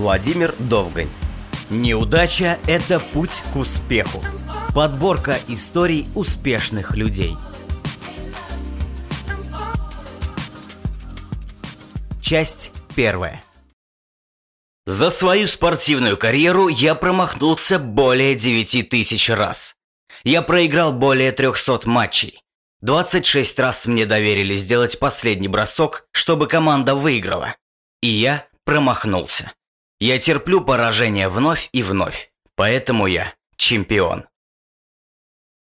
Владимир Довгань. Неудача – это путь к успеху. Подборка историй успешных людей. Часть первая. За свою спортивную карьеру я промахнулся более 9 тысяч раз. Я проиграл более 300 матчей. 26 раз мне доверили сделать последний бросок, чтобы команда выиграла. И я промахнулся. Я терплю поражение вновь и вновь. Поэтому я чемпион.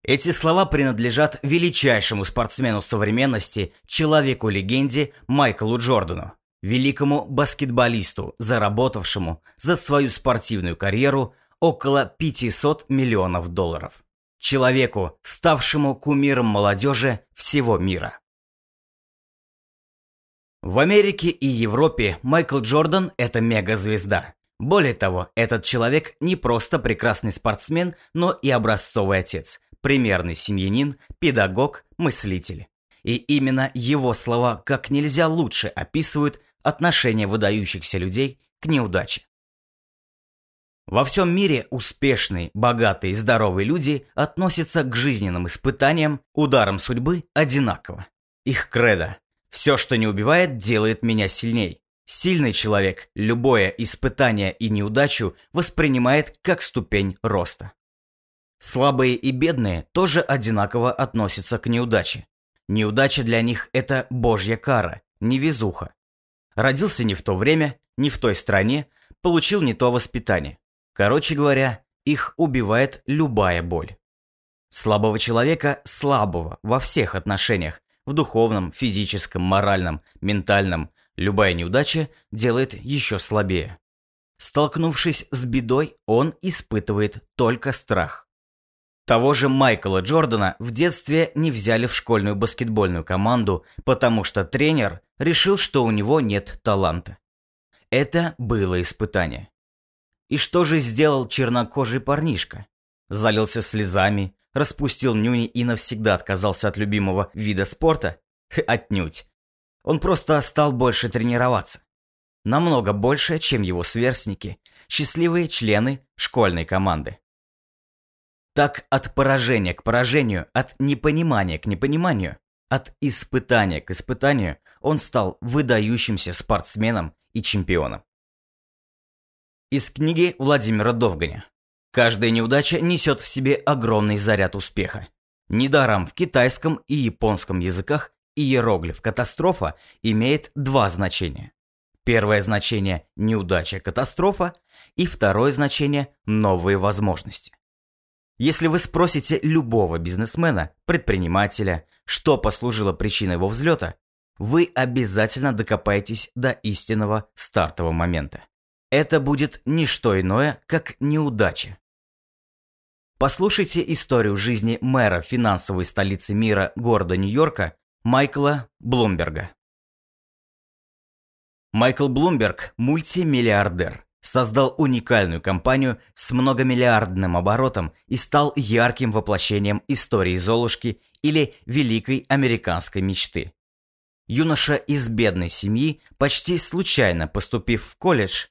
Эти слова принадлежат величайшему спортсмену современности, человеку-легенде Майклу Джордану, великому баскетболисту, заработавшему за свою спортивную карьеру около 500 миллионов долларов. Человеку, ставшему кумиром молодежи всего мира. В Америке и Европе Майкл Джордан – это мегазвезда. Более того, этот человек не просто прекрасный спортсмен, но и образцовый отец, примерный семьянин, педагог, мыслитель. И именно его слова как нельзя лучше описывают отношение выдающихся людей к неудаче. Во всем мире успешные, богатые здоровые люди относятся к жизненным испытаниям, ударам судьбы одинаково. Их кредо все, что не убивает, делает меня сильней. Сильный человек любое испытание и неудачу воспринимает как ступень роста. Слабые и бедные тоже одинаково относятся к неудаче. Неудача для них – это божья кара, невезуха. Родился не в то время, не в той стране, получил не то воспитание. Короче говоря, их убивает любая боль. Слабого человека слабого во всех отношениях, в духовном, физическом, моральном, ментальном, любая неудача делает еще слабее. Столкнувшись с бедой, он испытывает только страх. Того же Майкла Джордана в детстве не взяли в школьную баскетбольную команду, потому что тренер решил, что у него нет таланта. Это было испытание. И что же сделал чернокожий парнишка? Залился слезами, распустил нюни и навсегда отказался от любимого вида спорта? Отнюдь. Он просто стал больше тренироваться. Намного больше, чем его сверстники, счастливые члены школьной команды. Так от поражения к поражению, от непонимания к непониманию, от испытания к испытанию он стал выдающимся спортсменом и чемпионом. Из книги Владимира Довганя Каждая неудача несет в себе огромный заряд успеха. Недаром в китайском и японском языках иероглиф «катастрофа» имеет два значения. Первое значение – неудача, катастрофа, и второе значение – новые возможности. Если вы спросите любого бизнесмена, предпринимателя, что послужило причиной его взлета, вы обязательно докопаетесь до истинного стартового момента. Это будет не что иное, как неудача. Послушайте историю жизни мэра финансовой столицы мира города Нью-Йорка Майкла Блумберга. Майкл Блумберг – мультимиллиардер. Создал уникальную компанию с многомиллиардным оборотом и стал ярким воплощением истории Золушки или великой американской мечты. Юноша из бедной семьи, почти случайно поступив в колледж,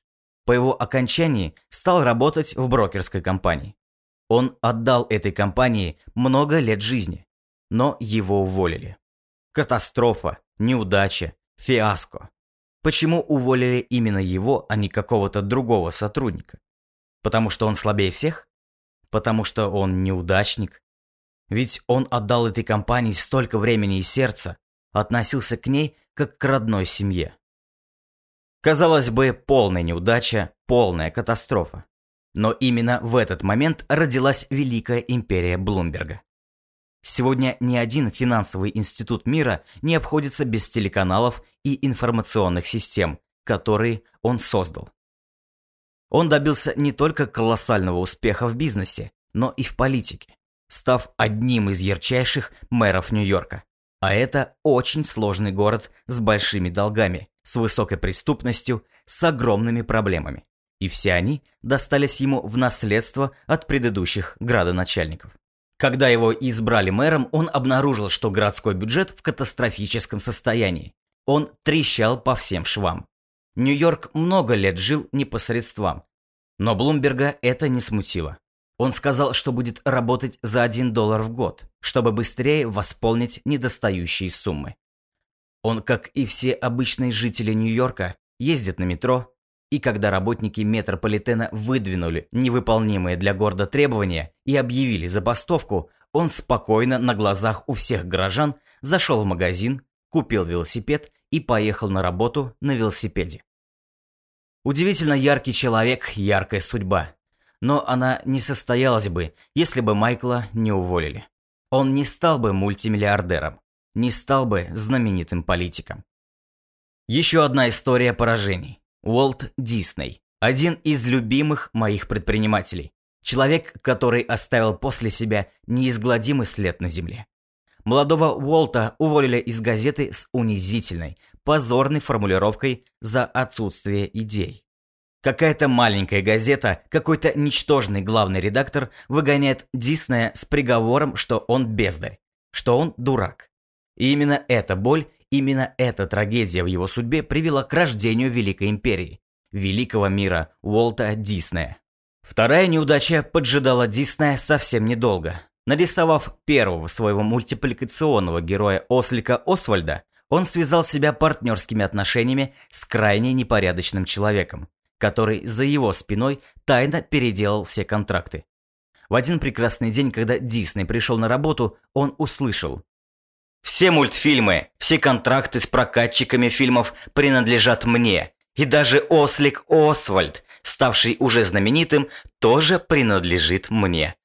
по его окончании стал работать в брокерской компании. Он отдал этой компании много лет жизни, но его уволили. Катастрофа, неудача, фиаско. Почему уволили именно его, а не какого-то другого сотрудника? Потому что он слабее всех? Потому что он неудачник? Ведь он отдал этой компании столько времени и сердца, относился к ней как к родной семье. Казалось бы, полная неудача, полная катастрофа. Но именно в этот момент родилась Великая империя Блумберга. Сегодня ни один финансовый институт мира не обходится без телеканалов и информационных систем, которые он создал. Он добился не только колоссального успеха в бизнесе, но и в политике, став одним из ярчайших мэров Нью-Йорка. А это очень сложный город с большими долгами, с высокой преступностью, с огромными проблемами и все они достались ему в наследство от предыдущих градоначальников. Когда его избрали мэром, он обнаружил, что городской бюджет в катастрофическом состоянии. Он трещал по всем швам. Нью-Йорк много лет жил непосредством. Но Блумберга это не смутило. Он сказал, что будет работать за 1 доллар в год, чтобы быстрее восполнить недостающие суммы. Он, как и все обычные жители Нью-Йорка, ездит на метро, и когда работники метрополитена выдвинули невыполнимые для города требования и объявили забастовку, он спокойно на глазах у всех горожан зашел в магазин, купил велосипед и поехал на работу на велосипеде. Удивительно яркий человек, яркая судьба. Но она не состоялась бы, если бы Майкла не уволили. Он не стал бы мультимиллиардером, не стал бы знаменитым политиком. Еще одна история поражений. Уолт Дисней. Один из любимых моих предпринимателей. Человек, который оставил после себя неизгладимый след на земле. Молодого Уолта уволили из газеты с унизительной, позорной формулировкой за отсутствие идей. Какая-то маленькая газета, какой-то ничтожный главный редактор выгоняет Диснея с приговором, что он бездарь, что он дурак. И именно эта боль, именно эта трагедия в его судьбе привела к рождению Великой Империи, великого мира Уолта Диснея. Вторая неудача поджидала Диснея совсем недолго. Нарисовав первого своего мультипликационного героя Ослика Освальда, он связал себя партнерскими отношениями с крайне непорядочным человеком, который за его спиной тайно переделал все контракты. В один прекрасный день, когда Дисней пришел на работу, он услышал. «Все мультфильмы, все контракты с прокатчиками фильмов принадлежат мне, и даже Ослик Освальд, ставший уже знаменитым, тоже принадлежит мне.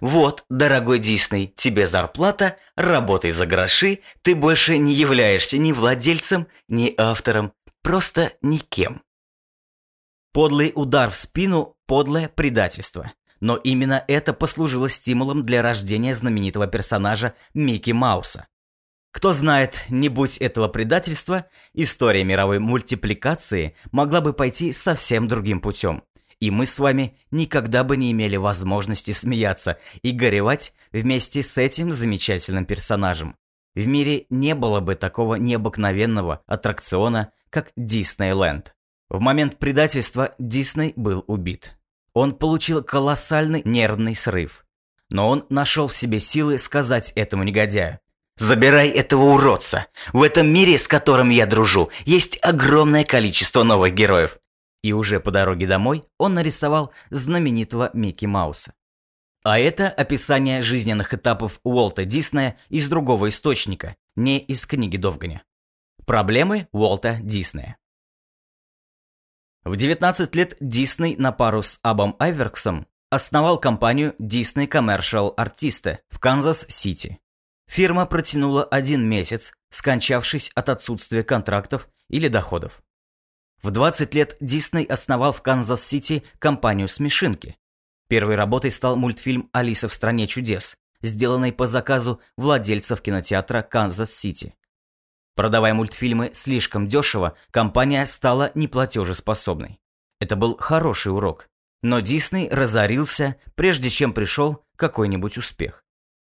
Вот, дорогой Дисней, тебе зарплата, работай за гроши, ты больше не являешься ни владельцем, ни автором, просто никем. Подлый удар в спину – подлое предательство. Но именно это послужило стимулом для рождения знаменитого персонажа Микки Мауса. Кто знает, не будь этого предательства, история мировой мультипликации могла бы пойти совсем другим путем и мы с вами никогда бы не имели возможности смеяться и горевать вместе с этим замечательным персонажем. В мире не было бы такого необыкновенного аттракциона, как Диснейленд. В момент предательства Дисней был убит. Он получил колоссальный нервный срыв. Но он нашел в себе силы сказать этому негодяю. «Забирай этого уродца! В этом мире, с которым я дружу, есть огромное количество новых героев. И уже по дороге домой он нарисовал знаменитого Микки Мауса. А это описание жизненных этапов Уолта Диснея из другого источника, не из книги Довганя. Проблемы Уолта Диснея. В 19 лет Дисней на пару с Абом Айверксом основал компанию Disney Commercial Artists в Канзас-Сити. Фирма протянула один месяц, скончавшись от отсутствия контрактов или доходов. В 20 лет Дисней основал в Канзас-Сити компанию «Смешинки». Первой работой стал мультфильм «Алиса в стране чудес», сделанный по заказу владельцев кинотеатра Канзас-Сити. Продавая мультфильмы слишком дешево, компания стала неплатежеспособной. Это был хороший урок. Но Дисней разорился, прежде чем пришел какой-нибудь успех.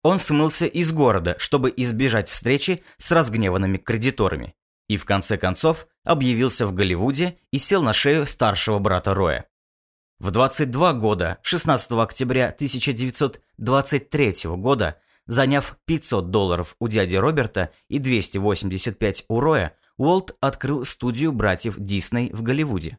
Он смылся из города, чтобы избежать встречи с разгневанными кредиторами и в конце концов объявился в Голливуде и сел на шею старшего брата Роя. В 22 года, 16 октября 1923 года, заняв 500 долларов у дяди Роберта и 285 у Роя, Уолт открыл студию братьев Дисней в Голливуде.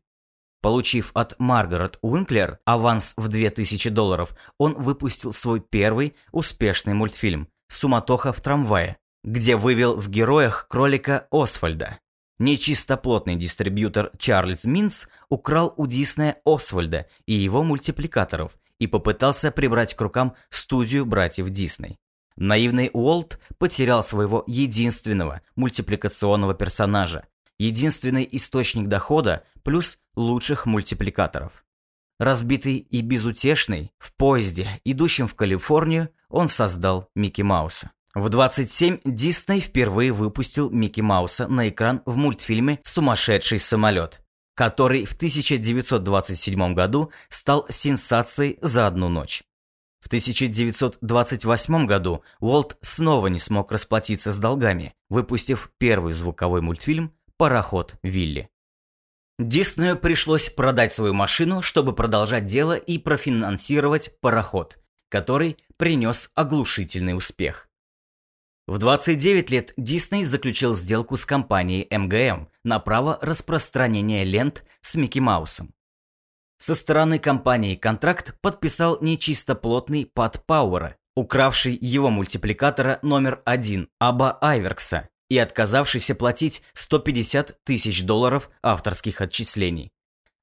Получив от Маргарет Уинклер аванс в 2000 долларов, он выпустил свой первый успешный мультфильм «Суматоха в трамвае», где вывел в героях кролика Освальда. Нечистоплотный дистрибьютор Чарльз Минц украл у Диснея Освальда и его мультипликаторов и попытался прибрать к рукам студию братьев Дисней. Наивный Уолт потерял своего единственного мультипликационного персонажа, единственный источник дохода плюс лучших мультипликаторов. Разбитый и безутешный, в поезде, идущем в Калифорнию, он создал Микки Мауса. В 27 Дисней впервые выпустил Микки Мауса на экран в мультфильме «Сумасшедший самолет», который в 1927 году стал сенсацией за одну ночь. В 1928 году Уолт снова не смог расплатиться с долгами, выпустив первый звуковой мультфильм «Пароход Вилли». Диснею пришлось продать свою машину, чтобы продолжать дело и профинансировать пароход, который принес оглушительный успех. В 29 лет Дисней заключил сделку с компанией МГМ на право распространения лент с Микки Маусом. Со стороны компании контракт подписал нечистоплотный Пат Пауэра, укравший его мультипликатора номер один Аба Айверкса и отказавшийся платить 150 тысяч долларов авторских отчислений.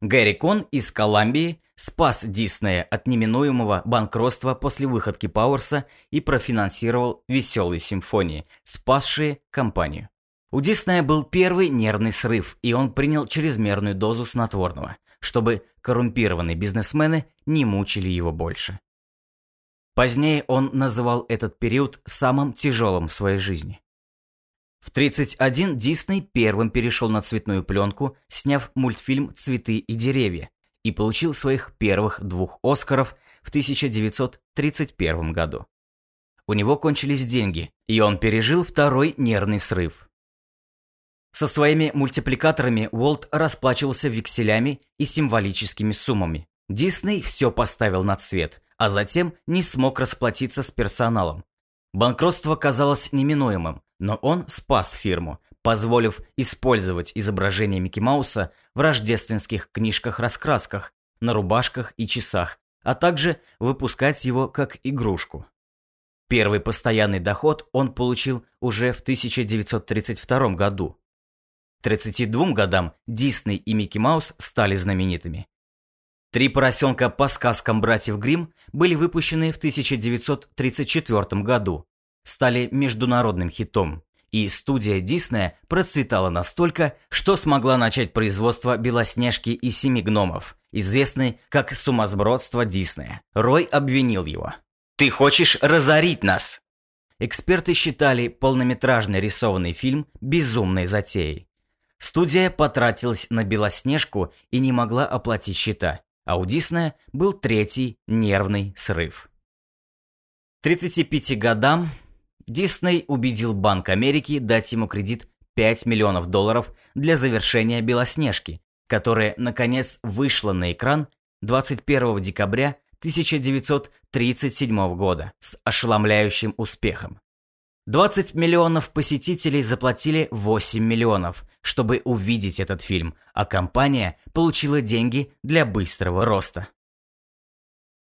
Гэри Кон из Колумбии спас Диснея от неминуемого банкротства после выходки Пауэрса и профинансировал «Веселые симфонии», спасшие компанию. У Диснея был первый нервный срыв, и он принял чрезмерную дозу снотворного, чтобы коррумпированные бизнесмены не мучили его больше. Позднее он называл этот период самым тяжелым в своей жизни. В 31 Дисней первым перешел на цветную пленку, сняв мультфильм «Цветы и деревья», и получил своих первых двух Оскаров в 1931 году. У него кончились деньги, и он пережил второй нервный срыв. Со своими мультипликаторами Уолт расплачивался векселями и символическими суммами. Дисней все поставил на цвет, а затем не смог расплатиться с персоналом. Банкротство казалось неминуемым, но он спас фирму, позволив использовать изображение Микки Мауса в рождественских книжках-раскрасках, на рубашках и часах, а также выпускать его как игрушку. Первый постоянный доход он получил уже в 1932 году. К 32 годам Дисней и Микки Маус стали знаменитыми. Три поросенка по сказкам братьев Гримм были выпущены в 1934 году, стали международным хитом, и студия Диснея процветала настолько, что смогла начать производство «Белоснежки и семи гномов», известный как «Сумасбродство Диснея». Рой обвинил его. «Ты хочешь разорить нас?» Эксперты считали полнометражный рисованный фильм безумной затеей. Студия потратилась на «Белоснежку» и не могла оплатить счета а у Диснея был третий нервный срыв. 35 годам Дисней убедил Банк Америки дать ему кредит 5 миллионов долларов для завершения «Белоснежки», которая, наконец, вышла на экран 21 декабря 1937 года с ошеломляющим успехом. 20 миллионов посетителей заплатили 8 миллионов, чтобы увидеть этот фильм, а компания получила деньги для быстрого роста.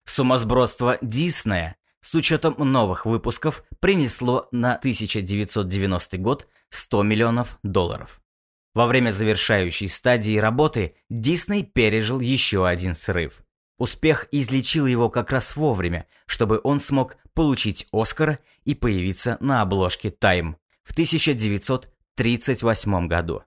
Сумасбродство Диснея с учетом новых выпусков принесло на 1990 год 100 миллионов долларов. Во время завершающей стадии работы Дисней пережил еще один срыв. Успех излечил его как раз вовремя, чтобы он смог получить Оскара и появиться на обложке Time в 1938 году.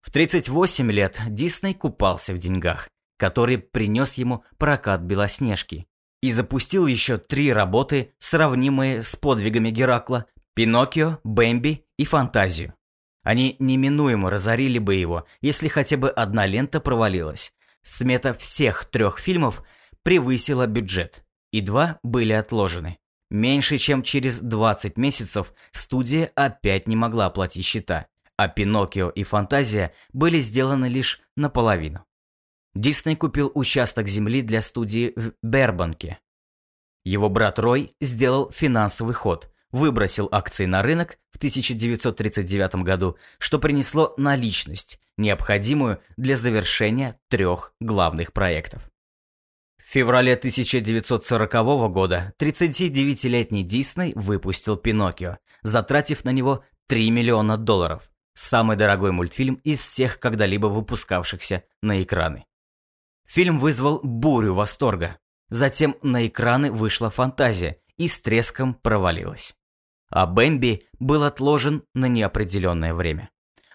В 38 лет Дисней купался в деньгах, который принес ему прокат Белоснежки, и запустил еще три работы, сравнимые с подвигами Геракла «Пиноккио», «Бэмби» и «Фантазию». Они неминуемо разорили бы его, если хотя бы одна лента провалилась, Смета всех трех фильмов превысила бюджет, и два были отложены. Меньше чем через 20 месяцев студия опять не могла оплатить счета, а «Пиноккио» и «Фантазия» были сделаны лишь наполовину. Дисней купил участок земли для студии в Бербанке. Его брат Рой сделал финансовый ход, выбросил акции на рынок в 1939 году, что принесло наличность, необходимую для завершения трех главных проектов. В феврале 1940 года 39-летний Дисней выпустил «Пиноккио», затратив на него 3 миллиона долларов. Самый дорогой мультфильм из всех когда-либо выпускавшихся на экраны. Фильм вызвал бурю восторга. Затем на экраны вышла фантазия и с треском провалилась. А Бэмби был отложен на неопределенное время.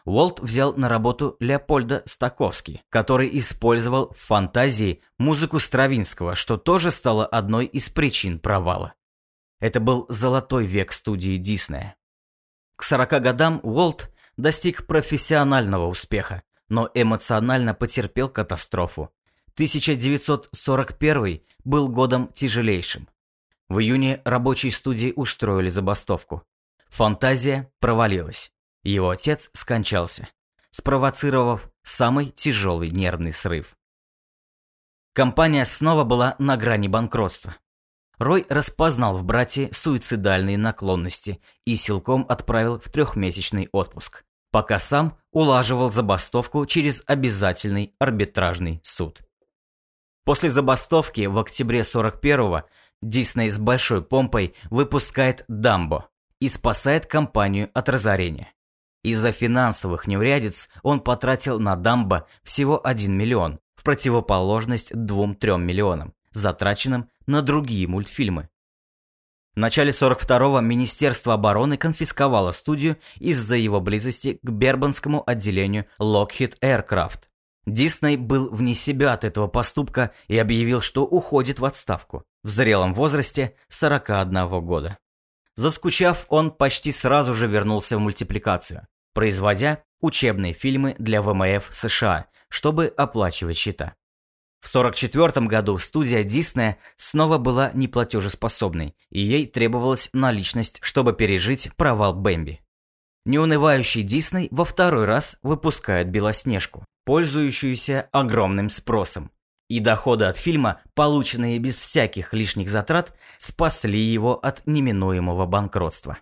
Уолт взял на работу Леопольда Стаковски, который использовал в фантазии музыку Стравинского, что тоже стало одной из причин провала. Это был золотой век студии Диснея. К 40 годам Уолт достиг профессионального успеха, но эмоционально потерпел катастрофу. 1941 был годом тяжелейшим. В июне рабочие студии устроили забастовку. Фантазия провалилась. Его отец скончался, спровоцировав самый тяжелый нервный срыв. Компания снова была на грани банкротства. Рой распознал в брате суицидальные наклонности и силком отправил в трехмесячный отпуск, пока сам улаживал забастовку через обязательный арбитражный суд. После забастовки в октябре 41-го Дисней с большой помпой выпускает «Дамбо» и спасает компанию от разорения. Из-за финансовых неурядиц он потратил на «Дамбо» всего 1 миллион, в противоположность 2-3 миллионам, затраченным на другие мультфильмы. В начале 42-го Министерство обороны конфисковало студию из-за его близости к Бербанскому отделению Lockheed Aircraft. Дисней был вне себя от этого поступка и объявил, что уходит в отставку в зрелом возрасте 41 года. Заскучав, он почти сразу же вернулся в мультипликацию, производя учебные фильмы для ВМФ США, чтобы оплачивать счета. В 1944 году студия Диснея снова была неплатежеспособной, и ей требовалась наличность, чтобы пережить провал Бэмби. Неунывающий Дисней во второй раз выпускает Белоснежку, пользующуюся огромным спросом. И доходы от фильма, полученные без всяких лишних затрат, спасли его от неминуемого банкротства.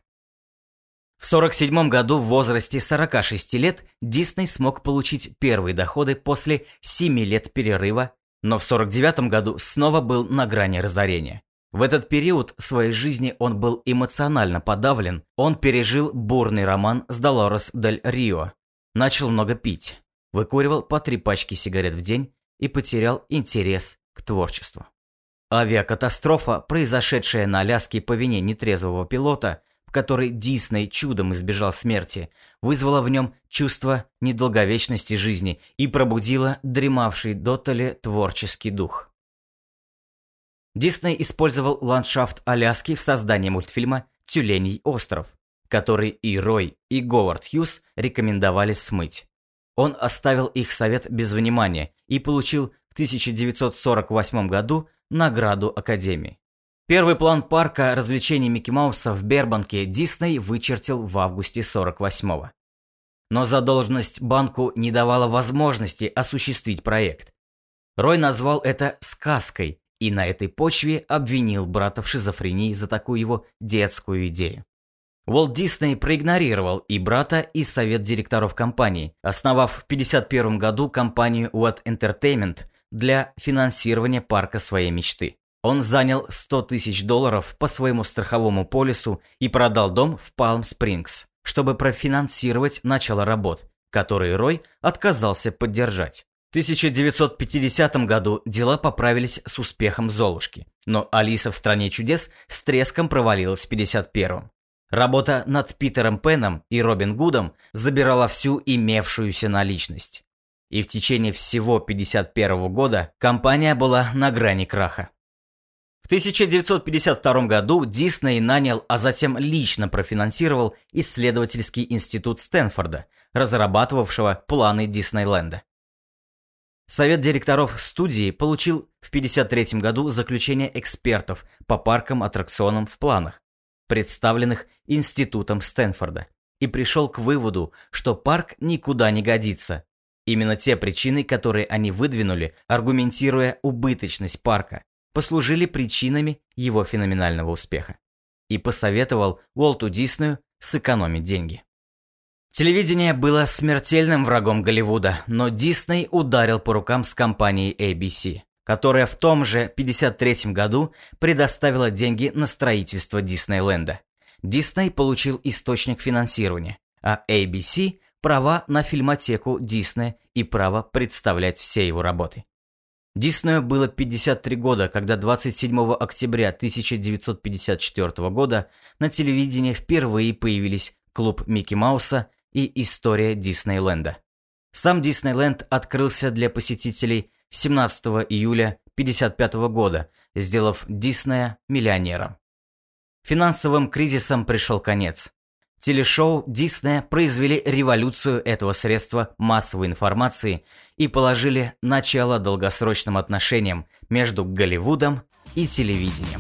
В 1947 году в возрасте 46 лет Дисней смог получить первые доходы после 7 лет перерыва, но в 1949 году снова был на грани разорения. В этот период своей жизни он был эмоционально подавлен, он пережил бурный роман с Долорес Дель Рио, начал много пить, выкуривал по три пачки сигарет в день и потерял интерес к творчеству. Авиакатастрофа, произошедшая на Аляске по вине нетрезвого пилота, в которой Дисней чудом избежал смерти, вызвала в нем чувство недолговечности жизни и пробудила дремавший дотоле творческий дух. Дисней использовал ландшафт Аляски в создании мультфильма «Тюленей остров», который и Рой, и Говард Хьюз рекомендовали смыть. Он оставил их совет без внимания и получил в 1948 году награду Академии. Первый план парка развлечений Микки Мауса в Бербанке Дисней вычертил в августе 48-го. Но задолженность банку не давала возможности осуществить проект. Рой назвал это «сказкой», и на этой почве обвинил брата в шизофрении за такую его детскую идею. Уолт Дисней проигнорировал и брата, и совет директоров компании, основав в 1951 году компанию What Entertainment для финансирования парка своей мечты. Он занял 100 тысяч долларов по своему страховому полису и продал дом в Палм-Спрингс, чтобы профинансировать начало работ, которые Рой отказался поддержать. В 1950 году дела поправились с успехом Золушки, но Алиса в «Стране чудес» с треском провалилась в 51-м. Работа над Питером Пеном и Робин Гудом забирала всю имевшуюся наличность. И в течение всего 51 года компания была на грани краха. В 1952 году Дисней нанял, а затем лично профинансировал исследовательский институт Стэнфорда, разрабатывавшего планы Диснейленда. Совет директоров студии получил в 1953 году заключение экспертов по паркам аттракционам в планах, представленных Институтом Стэнфорда, и пришел к выводу, что парк никуда не годится. Именно те причины, которые они выдвинули, аргументируя убыточность парка, послужили причинами его феноменального успеха. И посоветовал Уолту Диснею сэкономить деньги. Телевидение было смертельным врагом Голливуда, но Дисней ударил по рукам с компанией ABC, которая в том же 53 году предоставила деньги на строительство Диснейленда. Дисней получил источник финансирования, а ABC – права на фильмотеку Диснея и право представлять все его работы. Диснею было 53 года, когда 27 октября 1954 года на телевидении впервые появились клуб Микки Мауса и история Диснейленда. Сам Диснейленд открылся для посетителей 17 июля 1955 года, сделав Диснея миллионером. Финансовым кризисом пришел конец. Телешоу Диснея произвели революцию этого средства массовой информации и положили начало долгосрочным отношениям между Голливудом и телевидением.